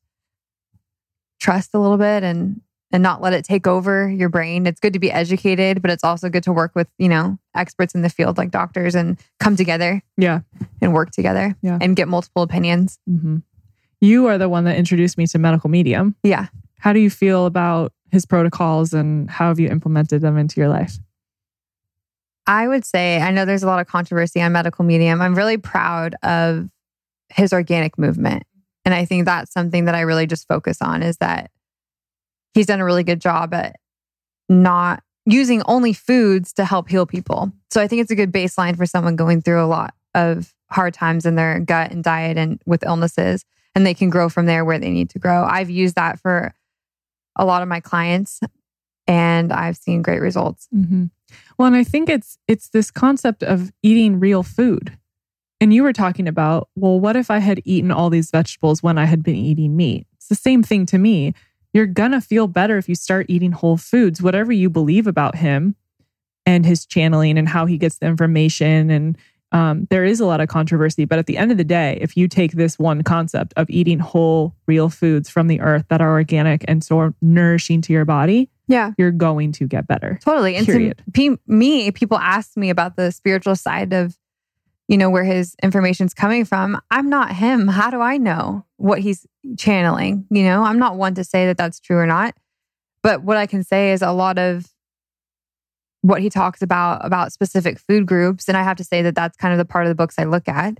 trust a little bit and and not let it take over your brain. It's good to be educated, but it's also good to work with, you know, experts in the field like doctors and come together Yeah. and work together Yeah. and get multiple opinions. hmm You are the one that introduced me to Medical Medium. Yeah. How do you feel about his protocols and how have you implemented them into your life? I would say, I know there's a lot of controversy on medical medium. I'm really proud of his organic movement. And I think that's something that I really just focus on is that he's done a really good job at not using only foods to help heal people. So I think it's a good baseline for someone going through a lot of hard times in their gut and diet and with illnesses, and they can grow from there where they need to grow. I've used that for a lot of my clients and I've seen great results. Mm-hmm. Well, and I think it's it's this concept of eating real food. And you were talking about, well, what if I had eaten all these vegetables when I had been eating meat? It's the same thing to me. You're going to feel better if you start eating whole foods, whatever you believe about him and his channeling and how he gets the information. And um, there is a lot of controversy. But at the end of the day, if you take this one concept of eating whole, real foods from the earth that are organic and so nourishing to your body, yeah, you're going to get better. Totally. And Period. to me, people ask me about the spiritual side of you know, where his information's coming from. I'm not him. How do I know what he's channeling? You know, I'm not one to say that that's true or not. But what I can say is a lot of what he talks about about specific food groups, and I have to say that that's kind of the part of the books I look at,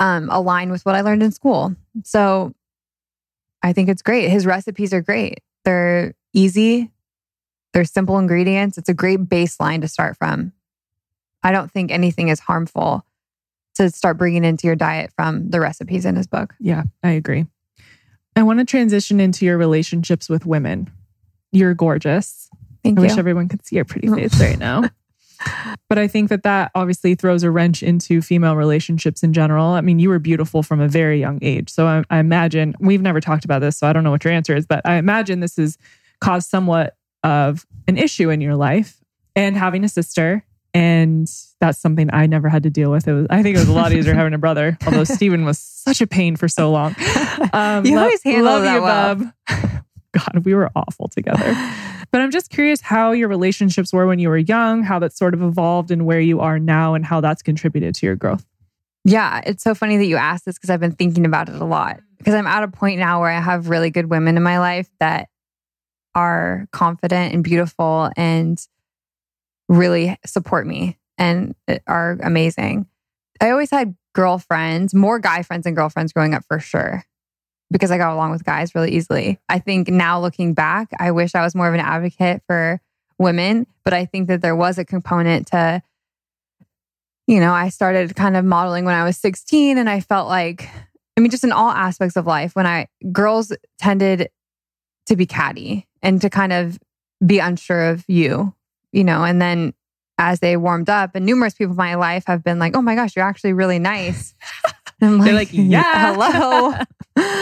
um, align with what I learned in school. So I think it's great. His recipes are great. They're easy. They're simple ingredients. It's a great baseline to start from. I don't think anything is harmful to start bringing into your diet from the recipes in his book. Yeah, I agree. I want to transition into your relationships with women. You're gorgeous. Thank I you. wish everyone could see your pretty face right now. But I think that that obviously throws a wrench into female relationships in general. I mean, you were beautiful from a very young age. So I, I imagine we've never talked about this, so I don't know what your answer is, but I imagine this has caused somewhat of an issue in your life. And having a sister and that's something I never had to deal with. It was, I think it was a lot easier having a brother, although Stephen was such a pain for so long. Um, you lo- always handle love that you, well. Bub. God, we were awful together. But I'm just curious how your relationships were when you were young, how that sort of evolved, and where you are now, and how that's contributed to your growth. Yeah, it's so funny that you asked this because I've been thinking about it a lot. Because I'm at a point now where I have really good women in my life that are confident and beautiful and really support me and uh, are amazing. I always had girlfriends, more guy friends and girlfriends growing up for sure, because I got along with guys really easily. I think now looking back, I wish I was more of an advocate for women, but I think that there was a component to, you know, I started kind of modeling when I was 16 and I felt like, I mean, just in all aspects of life, when I, girls tended to be catty and to kind of be unsure of you you know, and then as they warmed up, and numerous people in my life have been like, oh my gosh, you're actually really nice. I'm like, They're like, yeah, hello.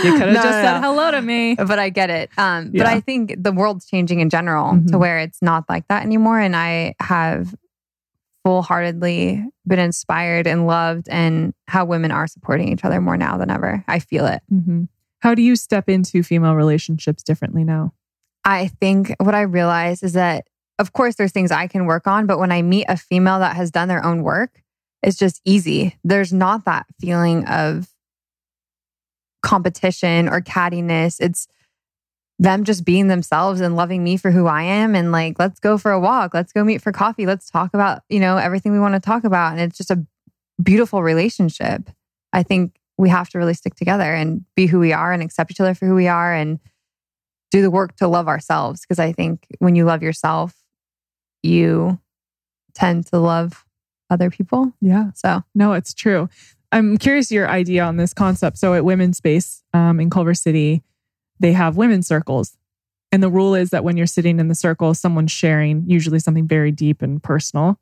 you could have no, just no, said no. hello to me. But I get it. Um, yeah. But I think the world's changing in general mm-hmm. to where it's not like that anymore. And I have full heartedly been inspired and loved and how women are supporting each other more now than ever. I feel it. Mm-hmm. How do you step into female relationships differently now? I think what I realize is that of course, there's things I can work on, but when I meet a female that has done their own work, it's just easy. There's not that feeling of competition or cattiness. It's them just being themselves and loving me for who I am and like, let's go for a walk. Let's go meet for coffee. Let's talk about, you know, everything we want to talk about. And it's just a beautiful relationship. I think we have to really stick together and be who we are and accept each other for who we are and do the work to love ourselves. Because I think when you love yourself, you tend to love other people. Yeah. So, no, it's true. I'm curious your idea on this concept. So, at Women's Space um, in Culver City, they have women's circles. And the rule is that when you're sitting in the circle, someone's sharing, usually something very deep and personal.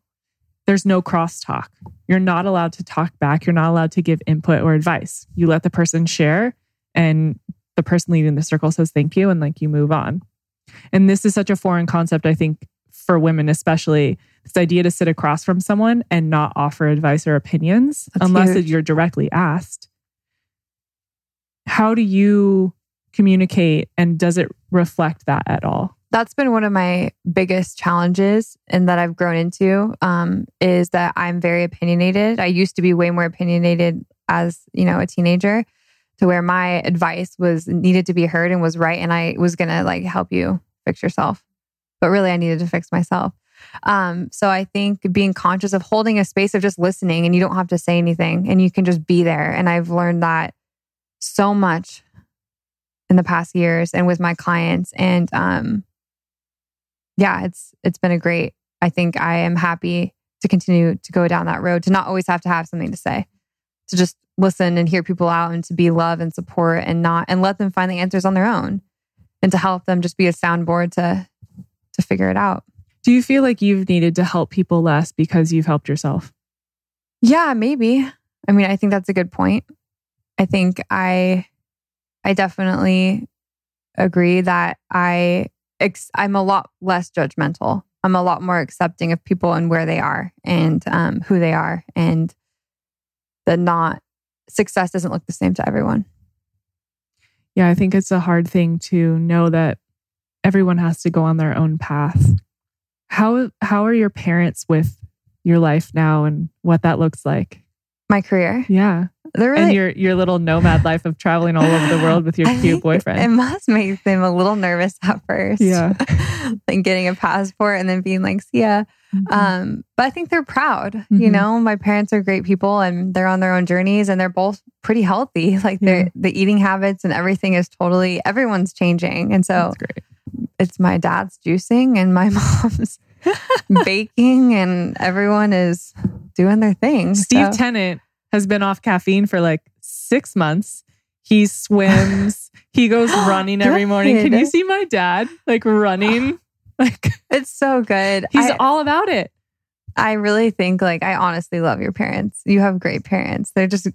There's no crosstalk. You're not allowed to talk back. You're not allowed to give input or advice. You let the person share, and the person leading the circle says thank you, and like you move on. And this is such a foreign concept, I think, for women, especially this idea to sit across from someone and not offer advice or opinions That's unless huge. you're directly asked. How do you communicate and does it reflect that at all? That's been one of my biggest challenges and that I've grown into um, is that I'm very opinionated. I used to be way more opinionated as, you know, a teenager to where my advice was needed to be heard and was right. And I was to like help you fix yourself but really I needed to fix myself. Um, so I think being conscious of holding a space of just listening and you don't have to say anything and you can just be there. And I've learned that so much in the past years and with my clients. And um, yeah, it's it's been a great. I think I am happy to continue to go down that road to not always have to have something to say. to just listen and hear people out and to be love and support and not and let them find the answers on their own and to help them just be a soundboard to to figure it out. Do you feel like you've needed to help people less because you've helped yourself? Yeah, maybe. I mean, I think that's a good point. I think I I definitely agree that I ex- I'm a lot less judgmental. I'm a lot more accepting of people and where they are and um, who they are, and that not success doesn't look the same to everyone. Yeah, I think it's a hard thing to know that everyone has to go on their own path. How how are your parents with your life now and what that looks like? My career, Yeah. they're really and your your little nomad life of traveling all over the world with your I cute boyfriend. It must make them a little nervous at first. Yeah. like getting a passport and then being like, see ya. Mhm. Um, but I think they're proud. You Mhm. know, my parents are great people and they're on their own journeys and they're both pretty healthy. Like they're Yeah. the eating habits and everything is totally everyone's changing. And so That's great. It's my dad's juicing and my mom's baking and everyone is doing their thing. Steve So- Tennant has been off caffeine for like six months. He swims. he goes running every morning. Can you see my dad like running? Like it's so good. he's I- all about it. I really think like I honestly love your parents. You have great parents. They're just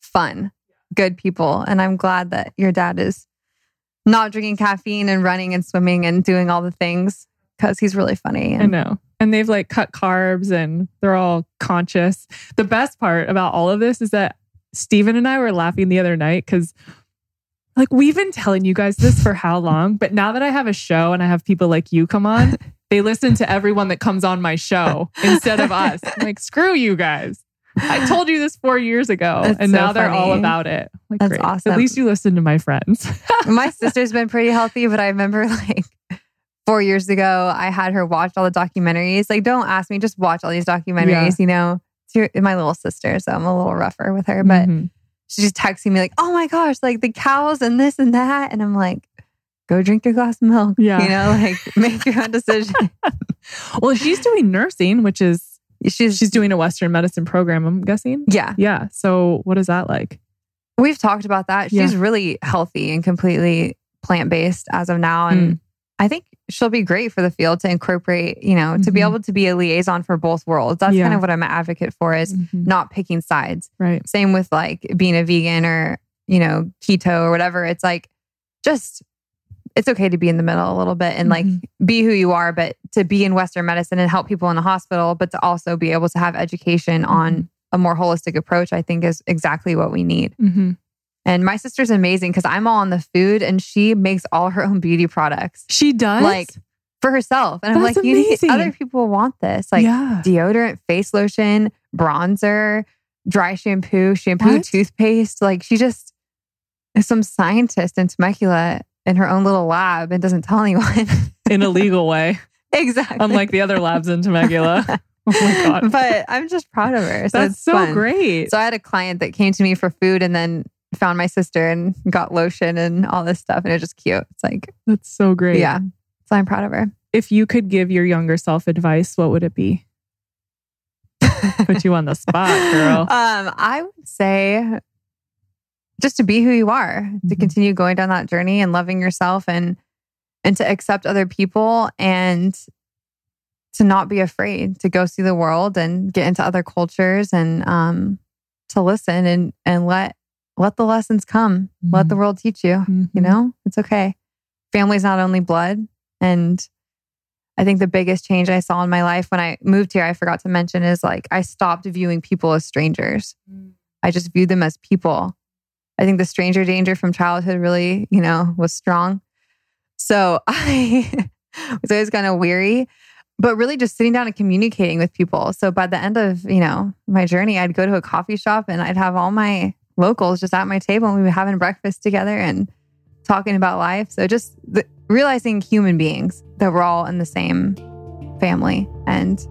fun, good people. And I'm glad that your dad is not drinking caffeine and running and swimming and doing all the things because he's really funny. I know. And they've like cut carbs and they're all conscious. The best part about all of this is that Steven and I were laughing the other night because like we've been telling you guys this for how long, but now that I have a show and I have people like you come on, they listen to everyone that comes on my show instead of us. I'm like, screw you guys. I told you this four years ago, That's and so now they're all about it. Like, That's great. awesome. At least you listen to my friends. my sister's been pretty healthy, but I remember like four years ago, I had her watch all the documentaries. Like, don't ask me, just watch all these documentaries, you know. It's my little sister, so I'm a little rougher with her, but Mhm. she's just texting me like, "Oh my gosh, like the cows and this and that," and I'm like, "Go drink your glass of milk." Yeah. you know, like make your own decision. well, she's doing nursing, which is she's she's doing a Western medicine program. I'm guessing. yeah. Yeah. So what is that like? We've talked about that. Yeah. She's really healthy and completely plant based as of now, and Mm. I think she'll be great for the field to incorporate. You know, to be Mhm. able to be a liaison for both worlds. That's Yeah. kind of what I'm an advocate for is Mhm. not picking sides. Right. Same with like being a vegan or you know keto or whatever. It's like just it's okay to be in the middle a little bit and like Mhm. be who you are, but to be in Western medicine and help people in the hospital, but to also be able to have education on Mhm. a more holistic approach, I think is exactly what we need. Mhm. And my sister's amazing because I'm all on the food and she makes all her own beauty products She does. Like, for herself. And I'm That's like, you need other people want this. Like yeah. deodorant, face lotion, bronzer, dry shampoo, shampoo, What? toothpaste. Like she just is some scientist in Temecula in her own little lab and doesn't tell anyone. in a legal way, exactly. unlike the other labs in Temecula. Oh my god. but I'm just proud of her. So That's it's so fun. great. So I had a client that came to me for food and then found my sister and got lotion and all this stuff. And it was just cute. It's like, That's so great. yeah. So I'm proud of her. If you could give your younger self advice, what would it be? Put you on the spot, girl. Um, I would say just to be who you are, to Mhm. continue going down that journey and loving yourself and and to accept other people and to not be afraid to go see the world and get into other cultures and um to listen and and let let the lessons come. Let Mhm. the world teach you. You Mhm. know, it's okay. Family's not only blood. And I think the biggest change I saw in my life when I moved here, I forgot to mention, is like I stopped viewing people as strangers. I just viewed them as people. I think the stranger danger from childhood really, you know, was strong. So I was always kind of weary, but really just sitting down and communicating with people. So by the end of, you know, my journey, I'd go to a coffee shop and I'd have all my locals just at my table and we'd be having breakfast together and talking about life. So just the, realizing human beings that we're all in the same family and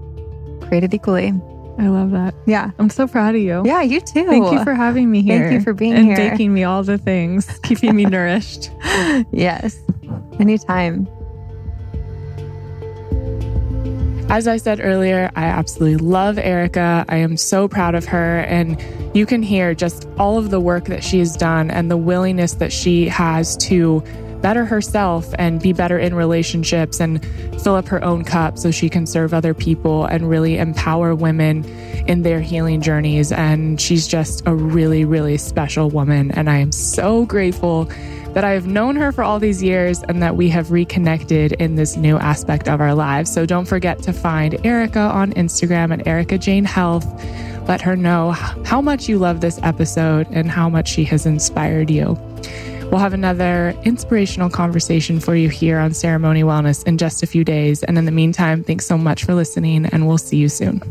created equally. I love that. Yeah. I'm so proud of you. Yeah, you too. Thank you for having me here. Thank you for being and here. And baking me all the things, keeping me nourished. yes. Anytime. As I said earlier, I absolutely love Erica. I am so proud of her. And you can hear just all of the work that she has done and the willingness that she has to better herself and be better in relationships and fill up her own cup so she can serve other people and really empower women in their healing journeys. And she's just a really, really special woman. And I am so grateful that I have known her for all these years and that we have reconnected in this new aspect of our lives. So don't forget to find Erica on Instagram at Erica Jane Health. Let her know how much you love this episode and how much she has inspired you. We'll have another inspirational conversation for you here on Ceremony Wellness in just a few days. And in the meantime, thanks so much for listening, and we'll see you soon.